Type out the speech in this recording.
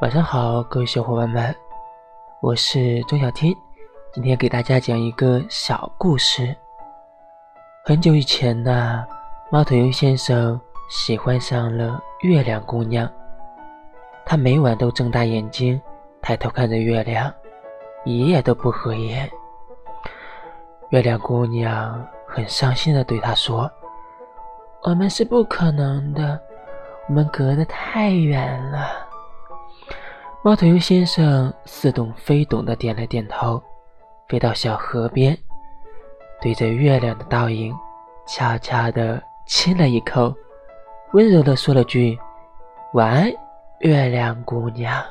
晚上好，各位小伙伴们，我是钟小天，今天给大家讲一个小故事。很久以前呢，猫头鹰先生喜欢上了月亮姑娘，他每晚都睁大眼睛抬头看着月亮，一夜都不合眼。月亮姑娘很伤心的对他说：“我们是不可能的，我们隔得太远了。”猫头鹰先生似懂非懂的点了点头，飞到小河边，对着月亮的倒影悄悄的亲了一口，温柔的说了句：“晚安，月亮姑娘。”